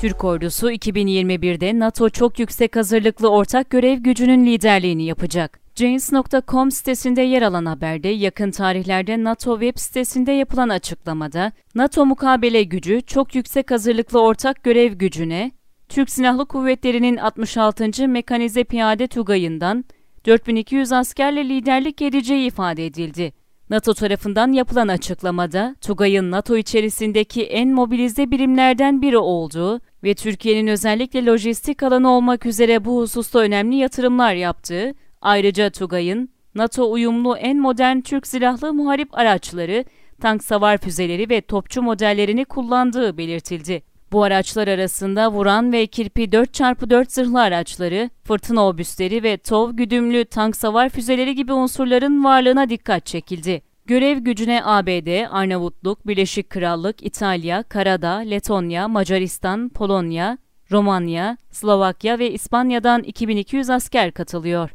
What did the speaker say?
Türk ordusu 2021'de NATO çok yüksek hazırlıklı ortak görev gücünün liderliğini yapacak. Janes.com sitesinde yer alan haberde yakın tarihlerde NATO web sitesinde yapılan açıklamada NATO mukabele gücü çok yüksek hazırlıklı ortak görev gücüne Türk Silahlı Kuvvetleri'nin 66. Mekanize Piyade Tugayı'ndan 4200 askerle liderlik edeceği ifade edildi. NATO tarafından yapılan açıklamada Tugay'ın NATO içerisindeki en mobilize birimlerden biri olduğu ve Türkiye'nin özellikle lojistik alanı olmak üzere bu hususta önemli yatırımlar yaptığı, ayrıca Tugay'ın NATO uyumlu en modern Türk silahlı muharip araçları, tank savar füzeleri ve topçu modellerini kullandığı belirtildi. Bu araçlar arasında vuran ve kirpi 4x4 zırhlı araçları, fırtına obüsleri ve TOV güdümlü tank savar füzeleri gibi unsurların varlığına dikkat çekildi. Görev gücüne ABD, Arnavutluk, Birleşik Krallık, İtalya, Karadağ, Letonya, Macaristan, Polonya, Romanya, Slovakya ve İspanya'dan 2200 asker katılıyor.